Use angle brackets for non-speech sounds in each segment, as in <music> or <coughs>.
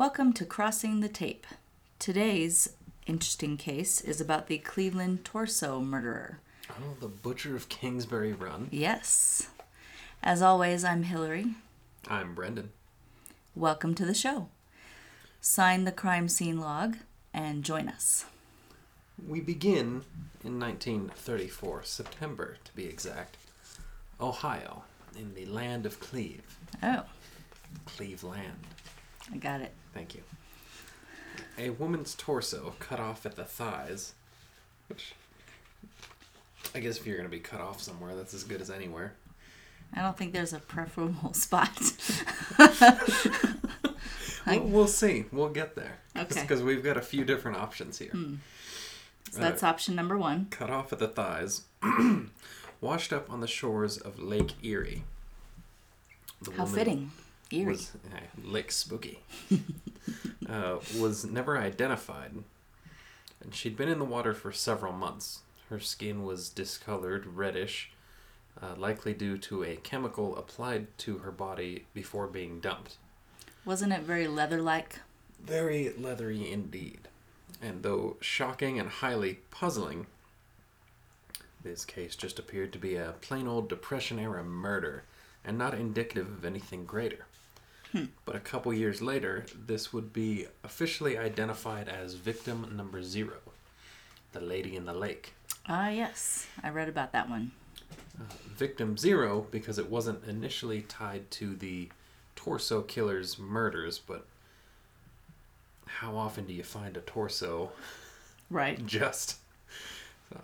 Welcome to Crossing the Tape. Today's interesting case is about the Cleveland torso murderer. Oh, the Butcher of Kingsbury Run. Yes. As always, I'm Hillary. I'm Brendan. Welcome to the show. Sign the crime scene log and join us. We begin in 1934, September to be exact, Ohio, in the land of Cleve. Oh, Cleveland. I got it. Thank you. A woman's torso cut off at the thighs, which I guess if you're going to be cut off somewhere, that's as good as anywhere. I don't think there's a preferable <laughs> spot. Well, we'll see. We'll get there. Okay. Because we've got a few different options here. Hmm. So uh, that's option number one. cut off at the thighs, <clears throat> washed up on the shores of Lake Erie. The How woman fitting. Eerie. Was, <laughs> Lake Spooky. <laughs> uh, was never identified, and she'd been in the water for several months. Her skin was discolored, reddish, uh, likely due to a chemical applied to her body before being dumped. Wasn't it very leather like? Very leathery indeed. And though shocking and highly puzzling, this case just appeared to be a plain old Depression era murder and not indicative of anything greater. But a couple years later, this would be officially identified as victim number zero the lady in the lake. Ah, yes. I read about that one. Victim zero because it wasn't initially tied to the torso killer's murders, but how often do you find a torso Right. <laughs> just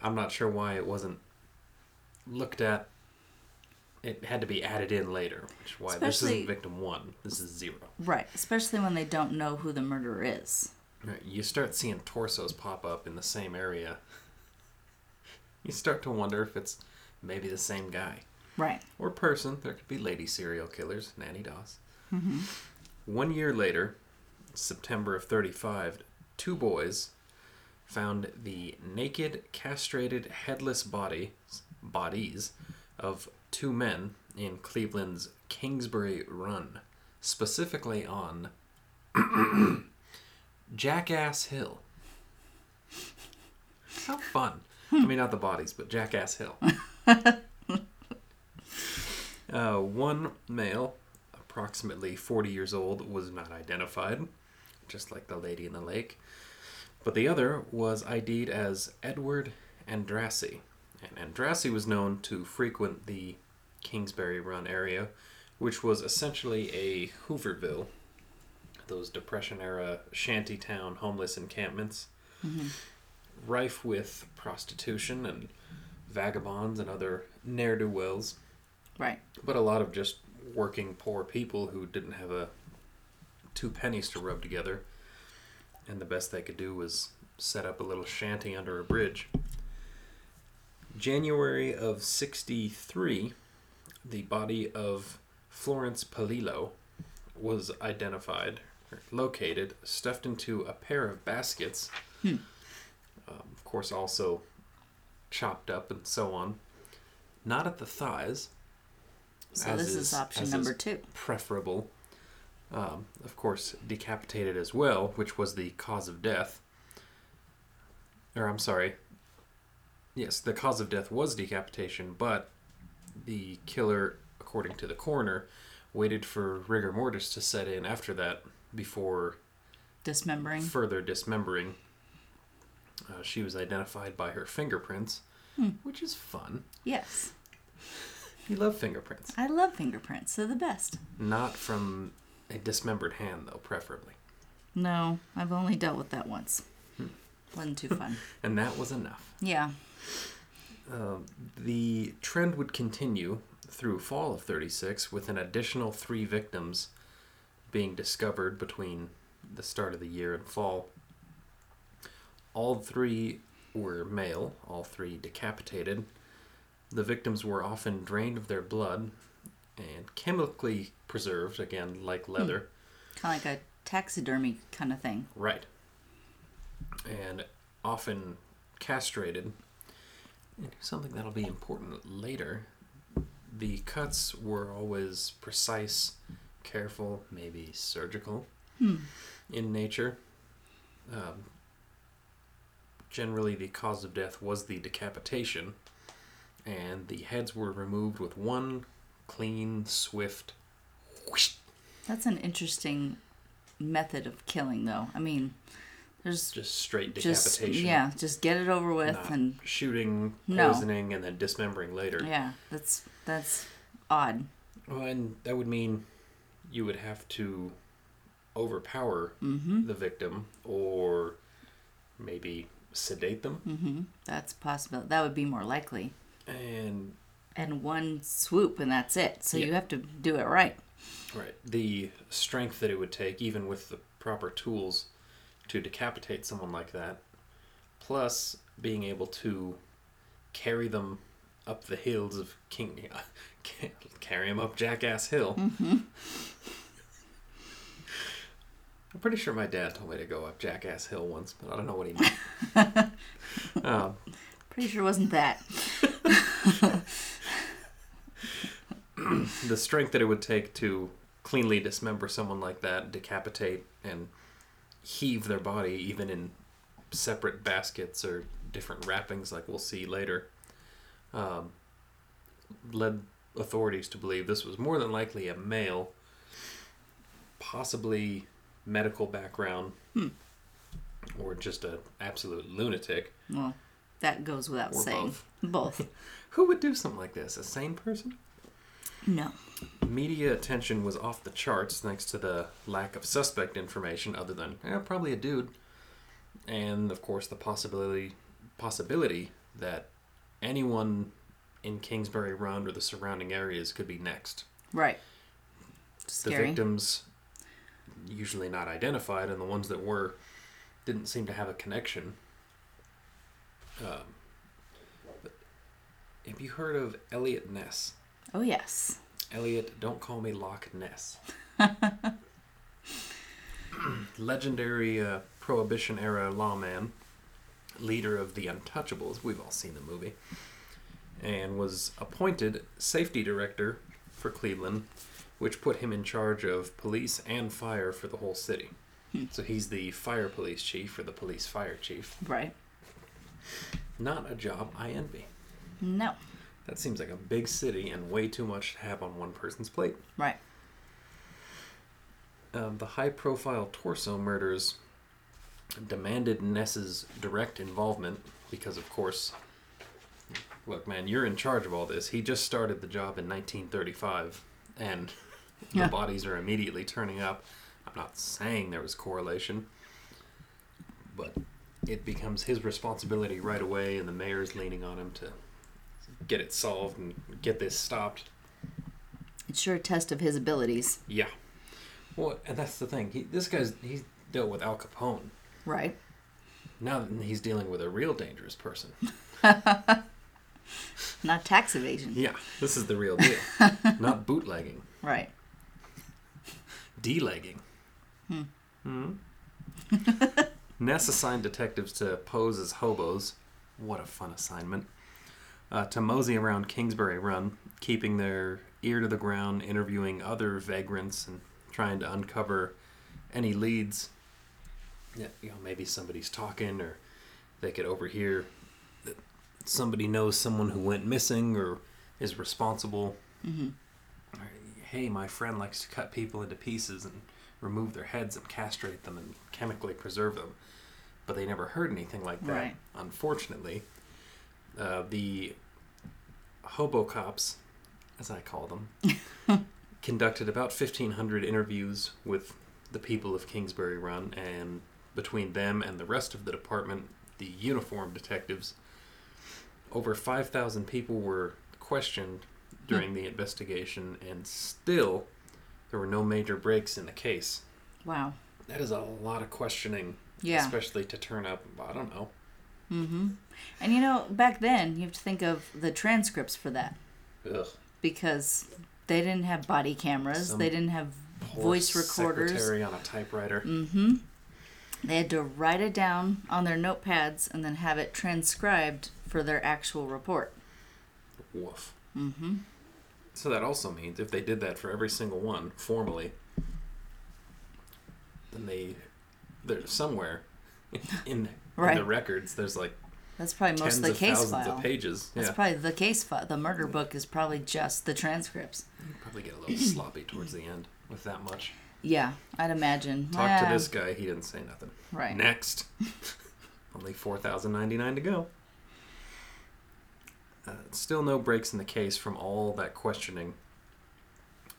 i'm not sure why it wasn't looked at it had to be added in later which is why this isn't victim one this is zero Right. Especially when they don't know who the murderer is. You start seeing torsos pop up in the same area you start to wonder if it's maybe the same guy Right. or person there could be lady serial killers nannie doss mm-hmm. one year later september of 35 two boys found the naked castrated headless body bodies of two men in cleveland's kingsbury run specifically on <clears throat> jackass hill how fun i mean not the bodies but jackass hill <laughs> uh, one male, approximately 40 years old, was not identified, just like the lady in the lake. But the other was ID'd as Edward Andrassy. And Andrassy was known to frequent the Kingsbury Run area, which was essentially a Hooverville, those Depression era shanty town homeless encampments, mm-hmm. rife with prostitution and vagabonds and other ne'er do wells Right. but a lot of just working poor people who didn't have a two pennies to rub together. And the best they could do was set up a little shanty under a bridge. January of 63 the body of florence polillo was identified located stuffed into a pair of baskets um, of course also chopped up and so on not at the thighs So this is, option number is two. preferable. Um, of course, decapitated as well, which was the cause of death. Or, I'm sorry. Yes, the cause of death was decapitation, but the killer, according to the coroner, waited for rigor mortis to set in after that before Dismembering. further dismembering. Uh, she was identified by her fingerprints, which is fun. Yes. You love fingerprints. I love fingerprints. They're the best. Not from a dismembered hand, though, preferably. No, I've only dealt with that once. Wasn't too fun. <laughs> And that was enough. Yeah. Um, the trend would continue through fall of 36 with an additional three victims being discovered between the start of the year and fall. All three were male, all three decapitated. The victims were often drained of their blood and chemically preserved, again, like leather. Kind of like a taxidermy kind of thing. Right. And often castrated. And something that'll be important later. The cuts were always precise, careful, maybe surgical. in nature. Um, generally, the cause of death was the decapitation, and the heads were removed with one clean, swift. whoosh. That's an interesting method of killing, though. I mean, there's Just straight just decapitation. yeah, just get it over with, Not and shooting, No. poisoning, and then dismembering later. yeah, that's that's odd. Well, and that would mean you would have to overpower Mm-hmm. the victim or maybe sedate them. Mm-hmm. That's possible. That would be more likely. And And one swoop, and that's it. So Yeah. you have to do it right. right, the strength that it would take, even with the proper tools, to decapitate someone like that, plus being able to carry them up the hills of King, <laughs> carry them up Jackass Hill. Mm-hmm. I'm pretty sure my dad told me to go up Jackass Hill once, but I don't know what he meant. <laughs> um, Pretty sure it wasn't that. <laughs> the strength that it would take to cleanly dismember someone like that, decapitate, and heave their body even in separate baskets or different wrappings, like we'll see later, um, led authorities to believe this was more than likely a male, possibly medical background, Hmm. or just an absolute lunatic. Well, that goes without Or saying. Both. <laughs> Who would do something like this? A sane person? no. Media attention was off the charts thanks to the lack of suspect information other than eh, probably a dude. And of course the possibility possibility that anyone in Kingsbury Run or the surrounding areas could be next. Right. The victims usually not identified and the ones that were didn't seem to have a connection. Um, have you heard of Eliot Ness? Oh yes. Eliot, don't call me Loch Ness. <laughs> Legendary uh, Prohibition era lawman, leader of the Untouchables. We've all seen the movie. And was appointed safety director for Cleveland, which put him in charge of police and fire for the whole city. So he's the fire police chief or the police fire chief. Right. Not a job I envy. No. That seems like a big city and way too much to have on one person's plate. Right. Um, the high profile torso murders demanded Ness's direct involvement because, of course, look, man, you're in charge of all this. He just started the job in 1935, and <laughs> Yeah. the bodies are immediately turning up. I'm not saying there was correlation, but it becomes his responsibility right away, and the mayor's leaning on him to get it solved and get this stopped. It's sure a test of his abilities. Yeah. Well, and that's the thing. He, this guy's he's dealt with Al Capone. Right. Now he's dealing with a real dangerous person. <laughs> Not tax evasion. Yeah, this is the real deal. <laughs> Not bootlegging, Right. delegging. Hmm. Hmm. <laughs> Ness assigned detectives to pose as hobos. What a fun assignment. Uh, to mosey around Kingsbury Run, keeping their ear to the ground, interviewing other vagrants, and trying to uncover any leads. Yeah, you know, maybe somebody's talking, or they could overhear that somebody knows someone who went missing or is responsible. Mm-hmm. Or, hey, my friend likes to cut people into pieces and remove their heads and castrate them and chemically preserve them. But they never heard anything like that, Right. unfortunately. Uh, the hobo cops, as I call them, <laughs> conducted about 1,500 interviews with the people of Kingsbury Run, and between them and the rest of the department, the uniformed detectives, over 5,000 people were questioned during the investigation, and still there were no major breaks in the case. Wow. That is a lot of questioning, Yeah. especially to turn up, I don't know. Mm-hmm. And you know, back then you have to think of the transcripts for that Ugh. because they didn't have body cameras. Some they didn't have voice recorders. Secretary on a typewriter. Mm-hmm. They had to write it down on their notepads and then have it transcribed for their actual report. Woof. Mm-hmm. So that also means if they did that for every single one formally, then they they're somewhere in, Right. in the records. There's like That's probably most of the of case file. of pages. That's yeah, probably the case file. The murder book is probably just the transcripts. You probably get a little sloppy towards the end with that much. Yeah, I'd imagine. Talk Yeah, to this guy. He didn't say nothing. Right. Next. <laughs> Only 4,099 to go. Uh, still no breaks in the case from all that questioning.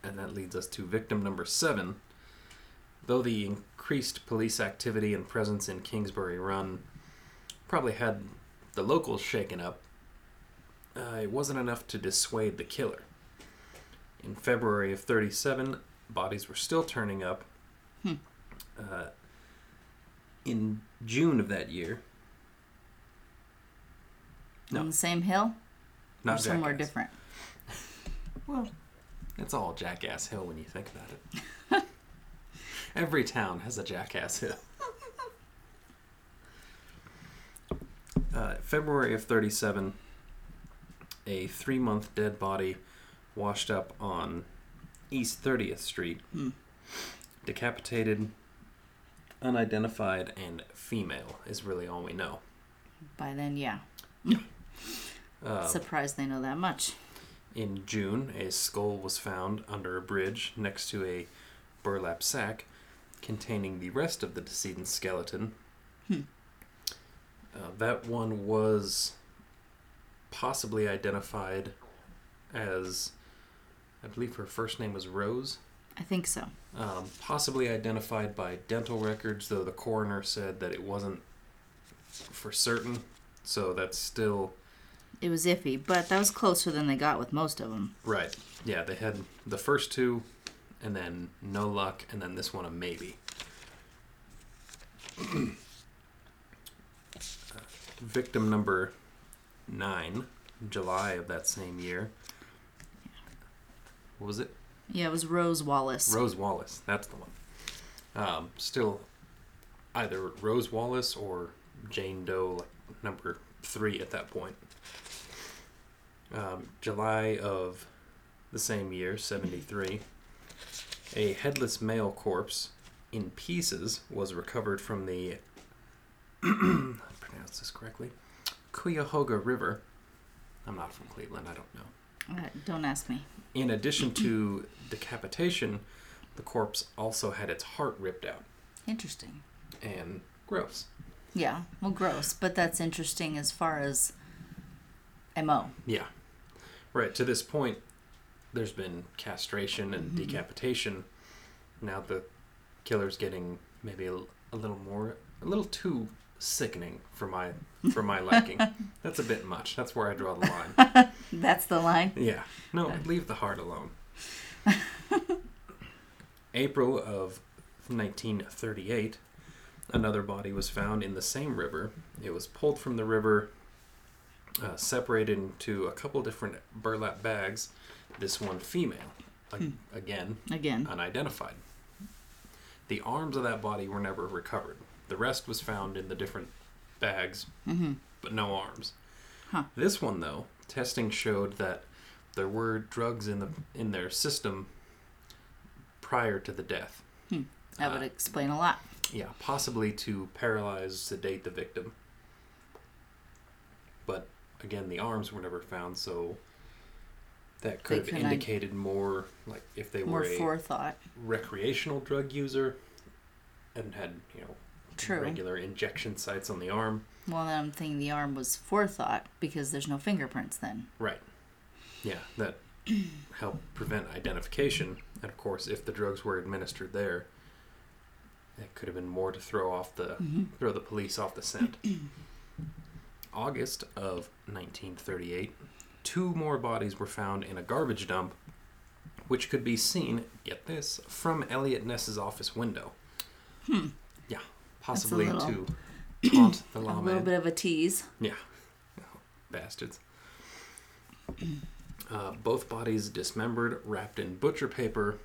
And that leads us to victim number seven. Though the increased police activity and presence in Kingsbury Run probably had the locals shaken up, uh, it wasn't enough to dissuade the killer. In February of 37, bodies were still turning up. Hmm. Uh, in June of that year, No. On the same hill not or somewhere Jackass. different. <laughs> Well, it's all Jackass Hill when you think about it. <laughs> Every town has a Jackass Hill. <laughs> Uh, February of 37, a three month dead body washed up on East 30th Street. Hmm. Decapitated, unidentified, and female is really all we know. By then, yeah. <laughs> Uh, Surprised they know that much. In June, a skull was found under a bridge next to a burlap sack containing the rest of the decedent's skeleton. Hmm. Uh, that one was possibly identified as, I believe her first name was Rose. I think so. Um, possibly identified by dental records, though the coroner said that it wasn't for certain. So that's still It was iffy, but that was closer than they got with most of them. Right. Yeah, they had the first two, and then no luck, and then this one a maybe. <clears throat> Uh, Victim number nine, July of that same year. What was it? Yeah, it was Rose Wallace. Rose Wallace. That's the one. Um, still, either Rose Wallace or Jane Doe, like number three at that point. Um, July of the same year, 73, a headless male corpse in pieces was recovered from the, <clears throat> pronounce this correctly, Cuyahoga River. I'm not from Cleveland, I don't know. Uh, don't ask me. In addition to decapitation, the corpse also had its heart ripped out. Interesting. And gross. Yeah, well, gross, but that's interesting as far as MO. Yeah. Right, to this point, there's been castration and decapitation. Now the killer's getting maybe a, a little more, a little too sickening for my for my liking. <laughs> That's a bit much. That's where I draw the line. <laughs> That's the line. Yeah. No, leave the heart alone. <laughs> April of 1938, another body was found in the same river. It was pulled from the river, uh, separated into a couple different burlap bags. This one female, a- Hmm. again, Again. unidentified. The arms of that body were never recovered. The rest was found in the different bags, Mm-hmm. but no arms. Huh. This one though, testing showed that there were drugs in the in their system prior to the death. That would Uh, explain a lot. Yeah, possibly to paralyze, sedate the victim. But again, the arms were never found, so that could have indicated more like if they More were a forethought. recreational drug user and had, you know, True. regular injection sites on the arm. Well, then I'm thinking the arm was forethought because there's no fingerprints then. Right. Yeah, that <clears throat> help prevent identification. And of course, if the drugs were administered there, it could have been more to throw off the mm-hmm. throw the police off the scent. <clears throat> August of 1938, two more bodies were found in a garbage dump, which could be seen, get this, from Eliot Ness's office window. Hmm. Yeah, possibly to <clears throat> taunt the A little bit of a tease. Yeah. Oh, <laughs> bastards. Uh, both bodies dismembered, wrapped in butcher paper.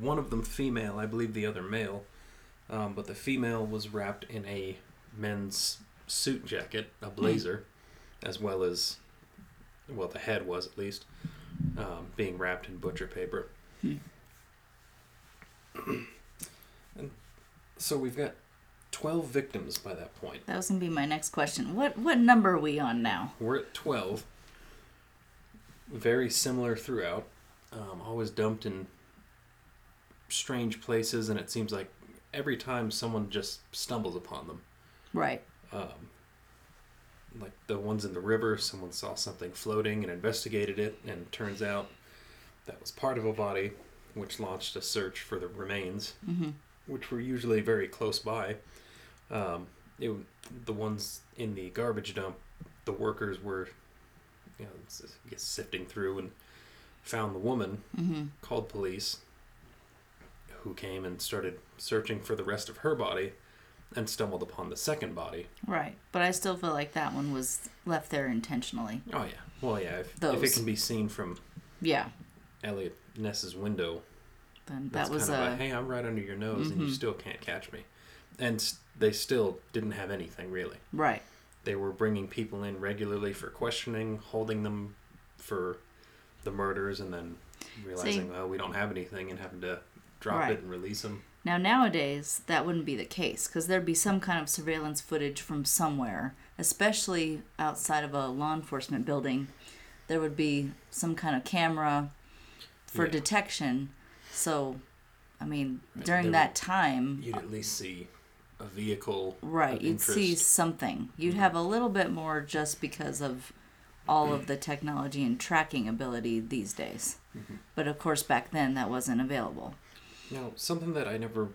One of them female, I believe the other male. Um, but the female was wrapped in a men's suit jacket, a blazer, as well as, well, the head was at least, um, being wrapped in butcher paper. Hmm. <clears throat> and So we've got 12 victims by that point. That was gonna be my next question. What what number are we on now? We're at 12. Very similar throughout. Um, always dumped in strange places, and it seems like every time someone just stumbles upon them. Right. Um, like the ones in the river, someone saw something floating and investigated it, and turns out that was part of a body, which launched a search for the remains, Mm-hmm. which were usually very close by. Um, it, the ones in the garbage dump, the workers were, you know, s- I guess sifting through and found the woman, Mm-hmm. called police, who came and started searching for the rest of her body, and stumbled upon the second body. Right. But I still feel like that one was left there intentionally. Oh yeah. Well yeah. If, if it can be seen from Yeah. Eliot Ness's window, Then that was kind of a a hey, I'm right under your nose, and you Mhm. still can't catch me. And they still didn't have anything really. right. They were bringing people in regularly for questioning, holding them for the murders, and then realizing, well, we don't have anything, and having to drop Right. it and release them. Now nowadays that wouldn't be the case because there'd be some kind of surveillance footage from somewhere, especially outside of a law enforcement building. There would be some kind of camera for Yeah. detection. So, I mean, during there that time, You'd at least see a vehicle. right, you'd see something. You'd Mhm. have a little bit more just because of all of the <clears throat> technology and tracking ability these days. Mhm. But of course, back then that wasn't available. Now, something that I never,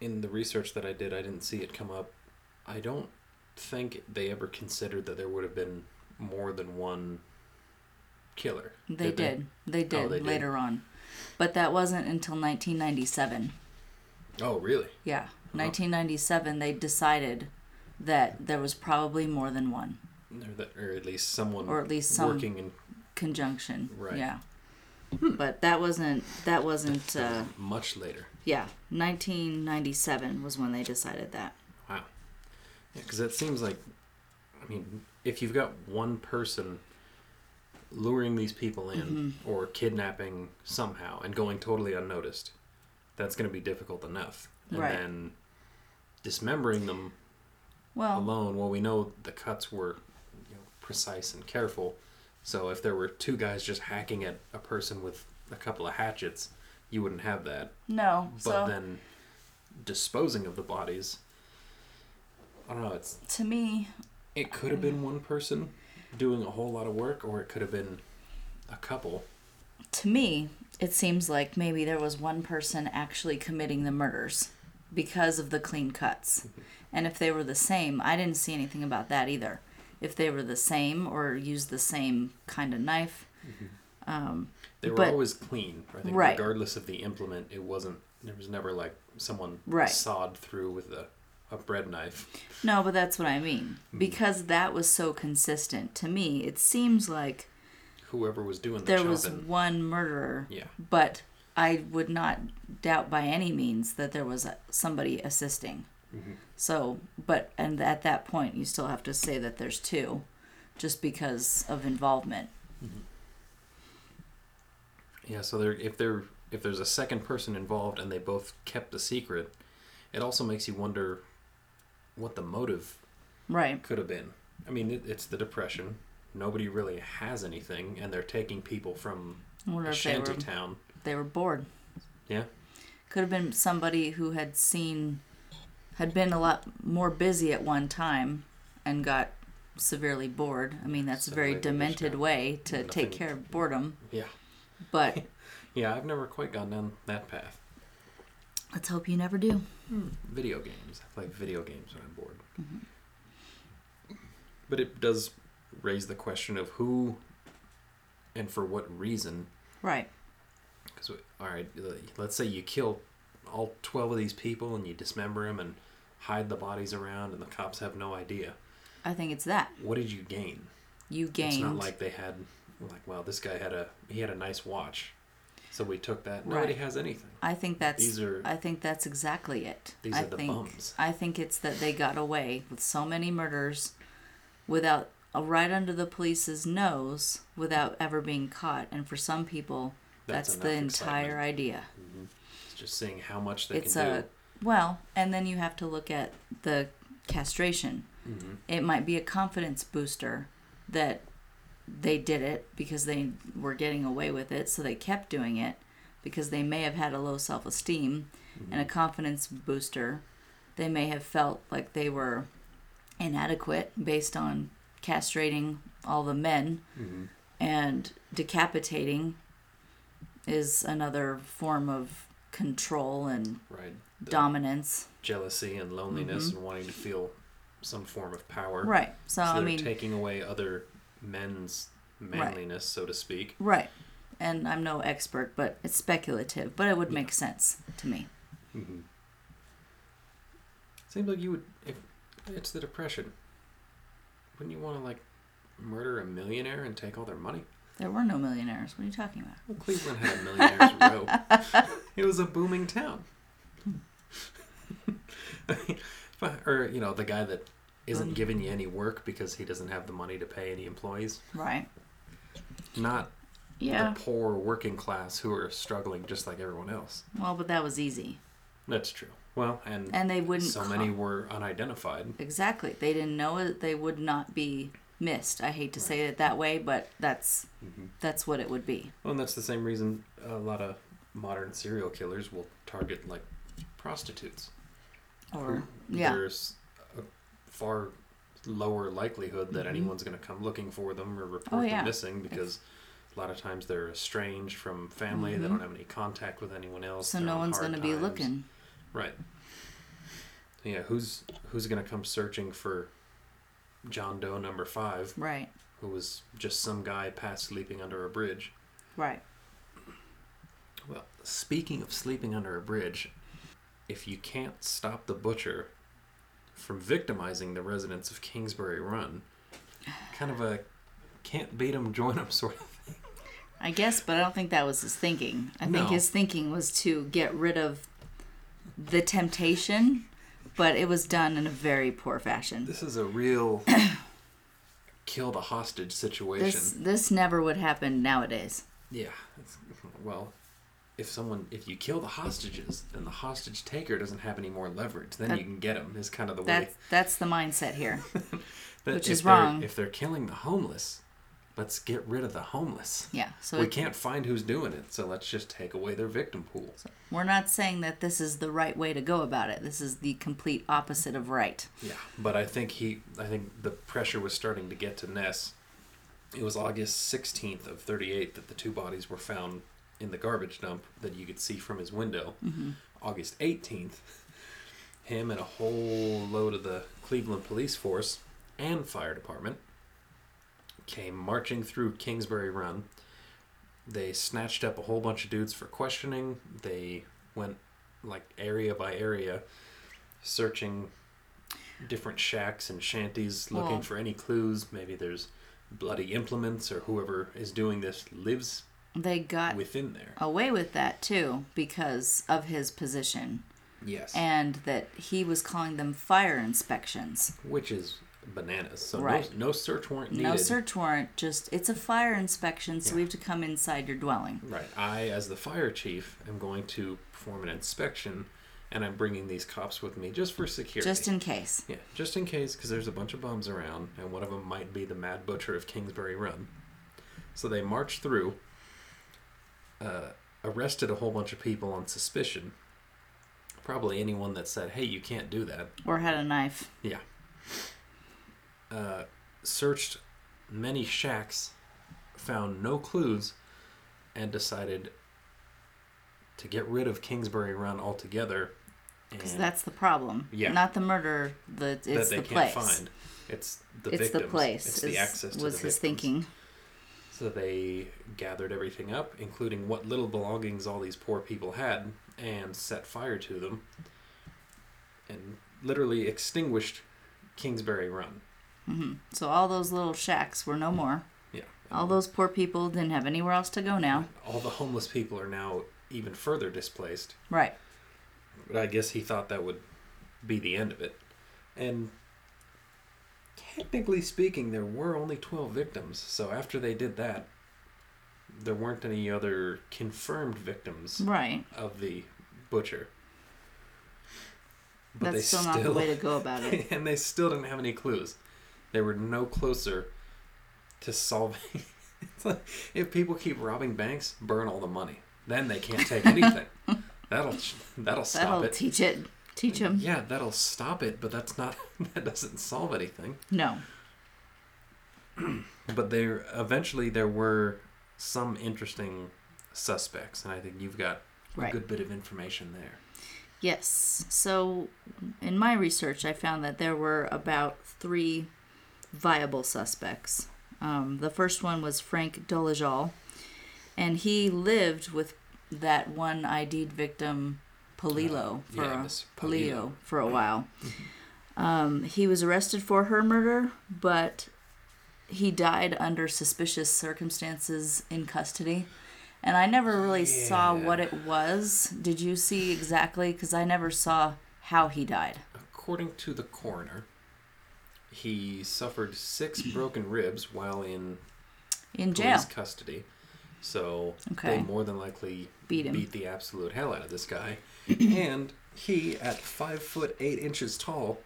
in the research that I did, I didn't see it come up. I don't think they ever considered that there would have been more than one killer. They did. They did Oh, they did. later on. But that wasn't until 1997. Oh, really? Yeah. 1997 they decided that there was probably more than one Or, that, or at least someone or at least some working in conjunction. Right. Yeah. But that wasn't that wasn't uh much later. yeah, 1997 was when they decided that. Wow. Because it seems like, I mean, if you've got one person luring these people in Mm-hmm. or kidnapping somehow and going totally unnoticed, that's going to be difficult enough. And Right. then dismembering them Well, alone, well, we know the cuts were you know, precise and careful. So if there were two guys just hacking at a person with a couple of hatchets, you wouldn't have that. no. But so then disposing of the bodies, I don't know. It's to me, it could have been one person doing a whole lot of work, or it could have been a couple. to me, it seems like maybe there was one person actually committing the murders because of the clean cuts. Mm-hmm. And if they were the same, I didn't see anything about that either. If they were the same or used the same kind of knife, um, They were But- always clean. I think, Right. regardless of the implement, it wasn't. There was never like someone Right. sawed through with a, a bread knife. no, but that's what I mean. Hmm. Because that was so consistent. To me, it seems like Whoever was doing the there chopping. was one murderer, yeah. but I would not doubt by any means that there was somebody assisting. Mhm. So, but and at that point, you still have to say that there's two, just because of involvement. Yeah, so there, if there, if there's a second person involved and they both kept the secret, it also makes you wonder what the motive Right. could have been. I mean, it, it's the depression. Nobody really has anything, and they're taking people from a they shanty were town. they were bored. Yeah, Could have been somebody who had seen, had been a lot more busy at one time, and got severely bored. I mean, that's a very demented way to nothing- take care of boredom. yeah, But <laughs> yeah. I've never quite gone down that path. let's hope you never do. Video games. I play video games when I'm bored. Mm-hmm. But it does raise the question of who and for what reason Right. Because, all right, let's say you kill all 12 of these people and you dismember them and hide the bodies around, and the cops have no idea. I think it's that What did you gain? you gained. It's not like they had, like, well, this guy had a he had a nice watch, so we took that. Nobody Right. has anything. I think that's. These are I think that's exactly it. these I are the think, bums. I think it's that they got away with so many murders without uh, right under the police's nose without ever being caught. And for some people, that's, That's the entire excitement. idea. It's just seeing how much they It's can a do. Well, and then you have to look at the castration. Mm-hmm. It might be a confidence booster that they did it because they were getting away with it, so they kept doing it because they may have had a low self esteem and a confidence booster. They may have felt like they were inadequate based on castrating all the men Mm-hmm. and decapitating is another form of control and Right. Dominance. jealousy and loneliness and wanting to feel some form of power. Mm-hmm. Right. So, So I mean, taking away other men's manliness, so to speak. right. And I'm no expert, but it's speculative, but it would make sense to me. Mm-hmm. Seems like you would. If it's the depression, wouldn't you want to like murder a millionaire and take all their money? There were no millionaires. What are you talking about? Well, Cleveland had a millionaire's <laughs> row. It was a booming town. <laughs> Or you know, the guy that isn't giving you any work because he doesn't have the money to pay any employees. Right. Not Yeah. the poor working class who are struggling just like everyone else. Well, but that was easy. That's true. Well, and, And they wouldn't. so many were unidentified. Exactly. They didn't know it. They would not be missed. I hate to say it that way, but that's Mm-hmm. that's what it would be. Well, and that's the same reason a lot of modern serial killers will target like prostitutes. Or yeah. There's a far lower likelihood that Mhm. anyone's going to come looking for them or report Oh, yeah. them missing because a lot of times they're estranged from family. They Mhm. don't have any contact with anyone else. So they're no on one's going to be looking. Right. Yeah, who's who's going to come searching for John Doe number 5 Right. who was just some guy past sleeping under a bridge? Right. Well, speaking of sleeping under a bridge, if you can't stop the butcher from victimizing the residents of Kingsbury Run, kind of a can't beat 'em, join 'em sort of thing. I guess, but I don't think that was his thinking. I think his thinking was to get rid of the temptation, but it was done in a very poor fashion. This is a real <coughs> kill the hostage situation. This this never would happen nowadays. Yeah. It's, well, if someone if you kill the hostages, then the hostage taker doesn't have any more leverage. Then That- you can get them Is kind of the way. That's that's the mindset here. <laughs> which if is they're- wrong. If they're killing the homeless, let's get rid of the homeless. Yeah. So we it- can't find who's doing it, so let's just take away their victim pool. we're not saying that this is the right way to go about it. This is the complete opposite of right. Yeah, but I think he, I think the pressure was starting to get to Ness. It was August sixteenth of thirty-eight that the two bodies were found in the garbage dump that you could see from his window. Mm-hmm. August eighteenth, him and a whole load of the Cleveland police force and fire department came marching through Kingsbury Run. They snatched up a whole bunch of dudes for questioning. They went like area by area, searching different shacks and shanties, looking Well- for any clues. Maybe there's bloody implements, or whoever is doing this lives They got within there. away with that too because of his position Yes, and that he was calling them fire inspections. which is bananas. So Right. no, no search warrant needed. No search warrant, just it's a fire inspection, so Yeah. we have to come inside your dwelling. Right. I, as the fire chief, am going to perform an inspection, and I'm bringing these cops with me just for security. Just in case. yeah, just in case, because there's a bunch of bums around, and one of them might be the Mad Butcher of Kingsbury Run. So they marched through, uh, arrested a whole bunch of people on suspicion. Probably anyone that said, "Hey, you can't do that." Or had a knife. Yeah. Uh, searched many shacks, found no clues, and decided to get rid of Kingsbury Run altogether. Because that's the problem. Yeah. Not the murder, the it's that they the can't place. find. It's the it's victims. the place. It's the access to was the his thinking. So they gathered everything up, including what little belongings all these poor people had, and set fire to them, and literally extinguished Kingsbury Run. hmm So all those little shacks were no more. Yeah. All those poor people didn't have anywhere else to go now. all the homeless people are now even further displaced. Right. But I guess he thought that would be the end of it. And technically speaking, there were only 12 victims. So after they did that, there weren't any other confirmed victims Right. of the butcher. they That's still, not the way to go about it. <laughs> and they still didn't have any clues. They were no closer to solving. <laughs> it's like, if people keep robbing banks, burn all the money. Then they can't take <laughs> anything. that'll that'll stop That'll it. teach it. Teach him. Yeah, that'll stop it, but that's not <laughs> that doesn't solve anything. No. <clears throat> But there eventually there were some interesting suspects, and I think you've got Right. a good bit of information there. Yes. So, in my research, I found that there were about three viable suspects. Um, the first one was Frank Dolezal, and he lived with that one ID'd victim, Polillo, Uh, for yeah, a, Polillo. for a while. Um, he was arrested for her murder, but he died under suspicious circumstances in custody. And I never really saw what it was. Did you see exactly? Because I never saw how he died. According to the coroner, he suffered six <clears throat> broken ribs while in In jail. custody. So Okay. they more than likely Beat him. beat the absolute hell out of this guy. <clears throat> and he, at five foot eight inches tall,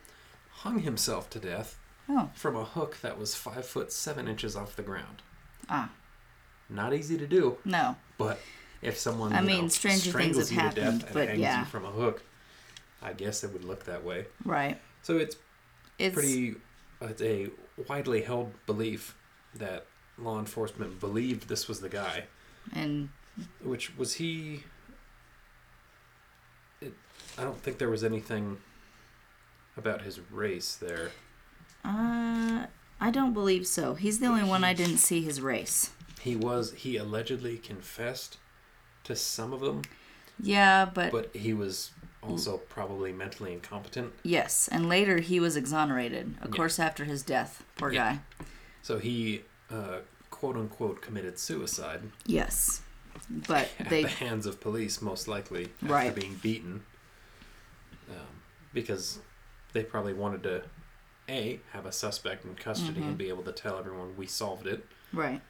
hung himself to death Oh, from a hook that was five foot seven inches off the ground. ah, Not easy to do, no. but if someone I mean, know, stranger things have you to happened, death and but hangs yeah. you from a hook, I guess it would look that way. Right. So it's It's pretty it's a widely held belief that law enforcement believed this was the guy and which was he i don't think there was anything about his race there uh, I don't believe so. He's the only one I didn't see his race. he was he allegedly confessed to some of them Yeah, but, but he was also probably mentally incompetent yes, and later he was exonerated. Of Yeah. course, after his death. Poor Yeah. guy. so he uh, quote unquote committed suicide Yes, but <laughs> at they the hands of police, most likely after Right. being beaten, because they probably wanted to a have a suspect in custody Mhm. and be able to tell everyone we solved it, right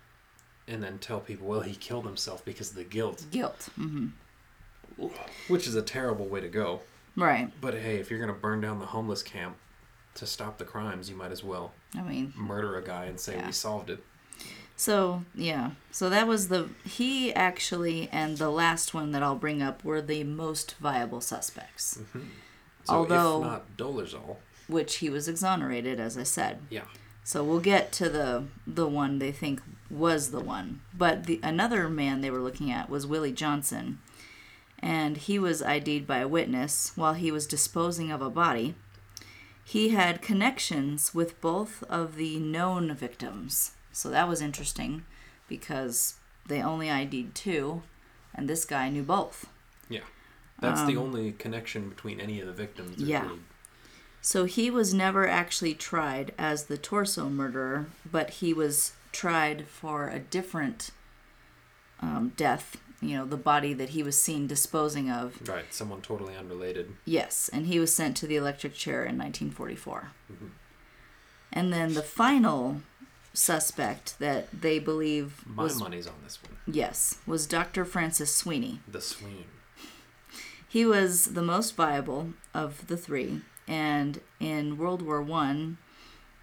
and then tell people, well, he killed himself because of the guilt, guilt. hmm which is a terrible way to go. Right. But hey, if you're gonna burn down the homeless camp to stop the crimes, you might as well I mean, murder a guy and say Yeah. we solved it. So yeah, so that was the he actually and the last one that I'll bring up were the most viable suspects, So Although- if not Dolezal, which he was exonerated, as I said. yeah, So we'll get to the the one they think was the one, but the another man they were looking at was Willie Johnson, and he was ID'd by a witness while he was disposing of a body. He had connections with both of the known victims, so that was interesting because they only ID'd two, and this guy knew both. yeah. That's the Um, only connection between any of the victims. Yeah. really- So he was never actually tried as the torso murderer, but he was tried for a different um, death. You know, the body that he was seen disposing of. Right, someone totally unrelated. Yes, and he was sent to the electric chair in 1944. Mhm. And then the final suspect that they believe My was money's on this one. yes was Dr. Francis Sweeney. The Sween. He was the most viable of the three, and in World War One,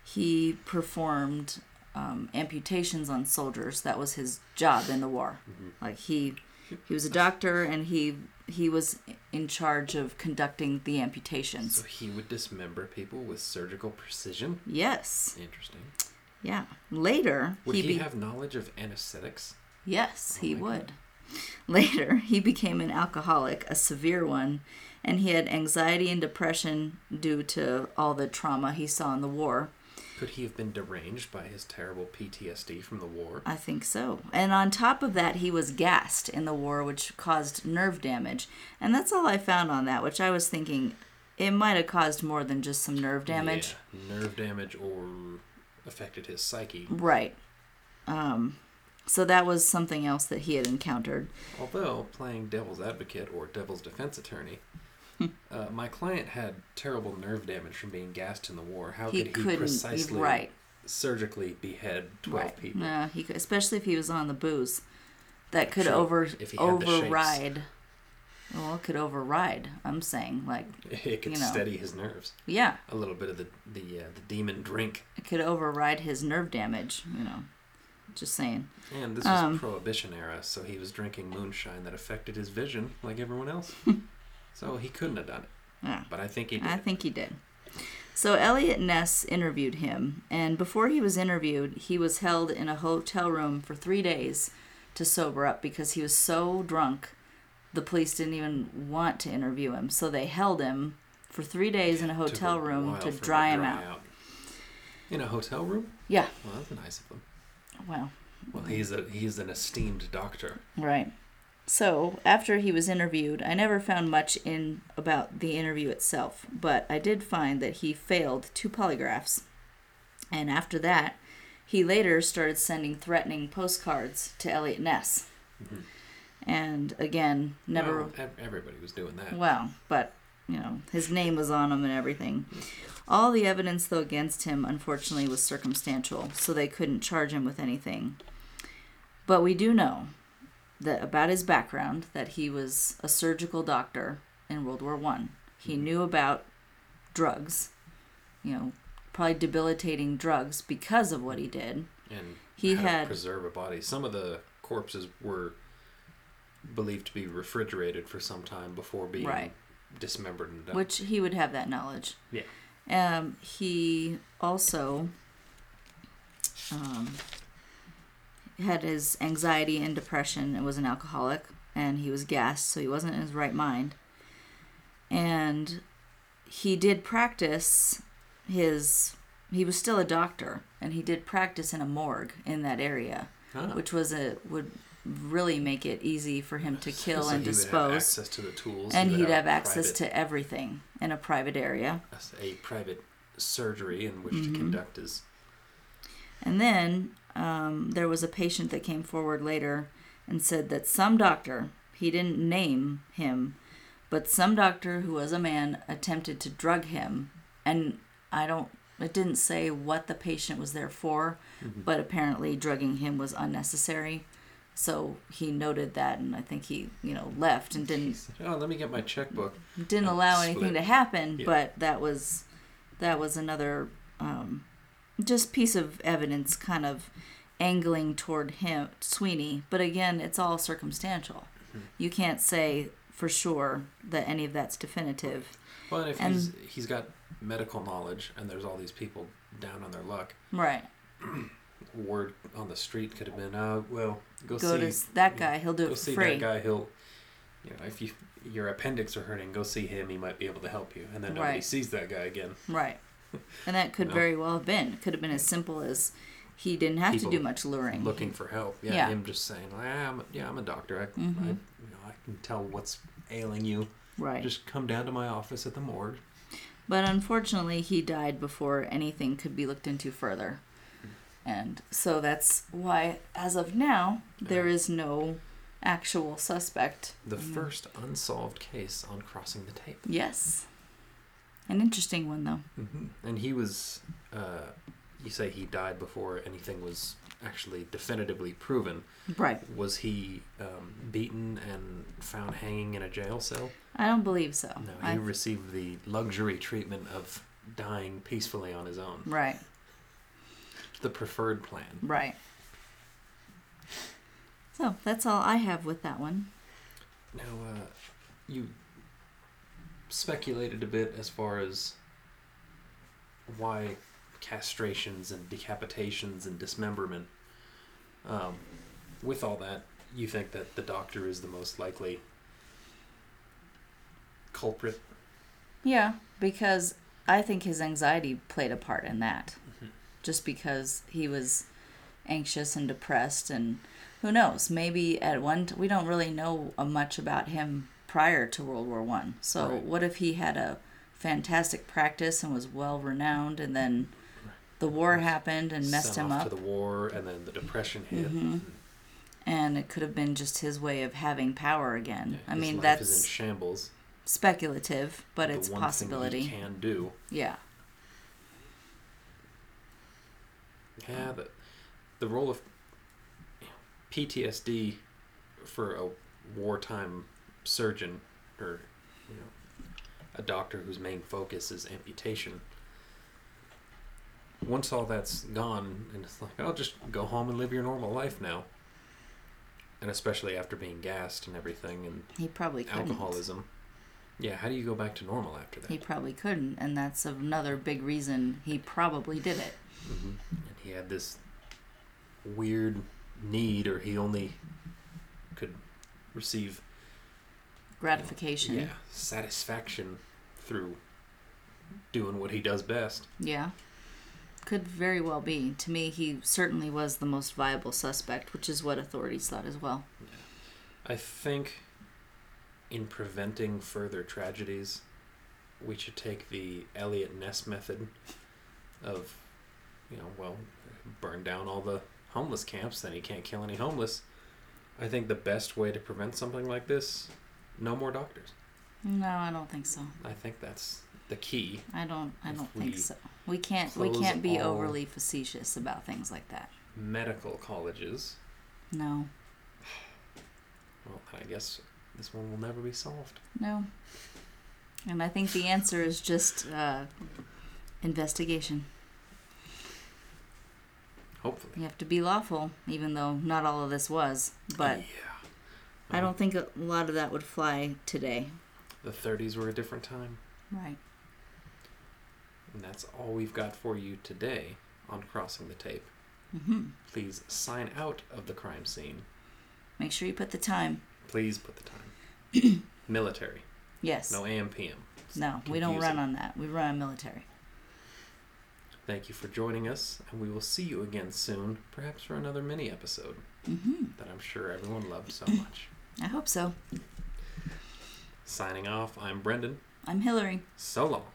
he performed um, amputations on soldiers. That was his job in the war. Like he, he was a doctor, and he he was in charge of conducting the amputations. So he would dismember people with surgical precision. Yes, Interesting. yeah. Later, Would he, be- have knowledge of anesthetics? Yes, Oh he would. God. <laughs> Later, he became an alcoholic, a severe one, and he had anxiety and depression due to all the trauma he saw in the war. Could he have been deranged by his terrible PTSD from the war? I think so. And on top of that, he was gassed in the war, which caused nerve damage. And that's all I found on that, which I was thinking it might have caused more than just some nerve damage. Yeah, nerve damage or affected his psyche. Right. Um, so that was something else that he had encountered. Although playing devil's advocate or devil's defense attorney, uh, my client had terrible nerve damage from being gassed in the war. How He could he precisely right. surgically behead twelve right. people? No, he could, especially if he was on the booze. That could True. over If he had the override. Well, it could override. I'm saying, like, <laughs> It could You know. steady his nerves. yeah, A little bit of the the uh, the demon drink. it could override his nerve damage. You know, just saying. And this was Um, Prohibition era, so he was drinking moonshine that affected his vision like everyone else. <laughs> so he couldn't have done it. Yeah. But I think he did. I think he did. So Eliot Ness interviewed him, and before he was interviewed, he was held in a hotel room for three days to sober up because he was so drunk. The police didn't even want to interview him, so they held him for three days in a hotel room to dry him dry out. In a hotel room? Yeah. Well, that's nice of him. Well, Well, he's a he's an esteemed doctor. Right. So, after he was interviewed, I never found much in about the interview itself, but I did find that he failed two polygraphs. And after that, he later started sending threatening postcards to Eliot Ness. Mm-hmm. And again, never Well, everybody was doing that. well, but you know, his name was on them and everything. Mm-hmm. All the evidence, though, against him, unfortunately, was circumstantial, so they couldn't charge him with anything. But we do know that about his background that he was a surgical doctor in World War One. He mm-hmm. knew about drugs, you know, probably debilitating drugs because of what he did. and He how to had- preserve a body. Some of the corpses were believed to be refrigerated for some time before being Right. dismembered and done. which he would have that knowledge. Yeah. Um, he also um, had his anxiety and depression and was an alcoholic, and he was gassed, so he wasn't in his right mind. And he did practice his. He was still a doctor, and he did practice in a morgue in that area, Ah. which was a would really make it easy for him to kill So and dispose access to the tools, and he he'd have access private- to everything in a private area. a private surgery in which Mm-hmm. to conduct his. And then um, there was a patient that came forward later and said that some doctor, he didn't name him, but some doctor who was a man attempted to drug him. And I don't, it didn't say what the patient was there for, but apparently drugging him was unnecessary. So he noted that, and I think he, you know, left and didn't Oh, let me get my checkbook. didn't allow split. anything to happen Yeah. but that was that was another um, just piece of evidence kind of angling toward him sweeney but again it's all circumstantial Mm-hmm. you can't say for sure that any of that's definitive Well, and if And- he's he's got medical knowledge, and there's all these people down on their luck, right <clears throat> word on the street could have been, uh, well, go, go see to that guy he'll do it go see free that guy. He'll, you know, if you your appendix are hurting, go see him. He might be able to help you. And then nobody Right. sees that guy again. right <laughs> and that could No. very well have been it could have been as simple as he didn't have People to do much luring Looking for help. Yeah, Yeah. him just saying, "Ah, I'm, yeah, I'm a doctor. I, I, Mhm. you know, I can tell what's ailing you. right Just come down to my office at the morgue. But unfortunately, he died before anything could be looked into further. And so that's why, as of now, there is no actual suspect. The first unsolved case on crossing the tape. Yes. An interesting one, though. hmm And he was, uh, you say he died before anything was actually definitively proven. Right. Was he um, beaten and found hanging in a jail cell? I don't believe so. No, I- he received the luxury treatment of dying peacefully on his own. right. The preferred plan. Right. So that's all I have with that one. Now, uh, you speculated a bit as far as why castrations and decapitations and dismemberment. Um, with all that, you think that the doctor is the most likely culprit? Yeah, because I think his anxiety played a part in that. Just because he was anxious and depressed, and who knows, maybe at one t- we don't really know uh, much about him prior to World War One. So Right. what if he had a fantastic practice and was well renowned, and then the war happened and messed Sent him up, to the war, and then the depression hit. Mhm. and it could have been just his way of having power again. Yeah, I mean, is in that's shambles. speculative, but the it's a one possibility. Thing he can do. Yeah. Yeah, the, the role of PTSD for a wartime surgeon or you know, a doctor whose main focus is amputation. Once all that's gone, and it's like, I'll just go home and live your normal life now. And especially after being gassed and everything, and He probably couldn't. alcoholism. Yeah, how do you go back to normal after that? He probably couldn't, and that's another big reason he probably did it. hmm And he had this weird need, or he only could receive Gratification. yeah satisfaction through doing what he does best. Yeah. Could very well be. To me, he certainly was the most viable suspect, which is what authorities thought as well. Yeah. I think in preventing further tragedies, we should take the Eliot Ness method of, you know, well, burn down all the homeless camps, then he can't kill any homeless. I think the best way to prevent something like this, no more doctors. No, I don't think so. I think that's the key. I don't. I don't think so. We can't. We can't be overly facetious about things like that. Medical colleges, No. well, I guess this one will never be solved. No. And I think the answer is just uh, investigation. Hopefully. You have to be lawful, even though not all of this was. But yeah. I don't think a lot of that would fly today. The 30s were a different time. Right. And that's all we've got for you today on Crossing the Tape. hmm Please sign out of the crime scene. Make sure you put the time. Please put the time. <clears throat> Military. Yes. No AM PM. No, we don't run on that. We run on military. Thank you for joining us, and we will see you again soon, perhaps for another mini episode hmm that I'm sure everyone loved so much. I hope so. Signing off, I'm Brendan. I'm Hillary. So long.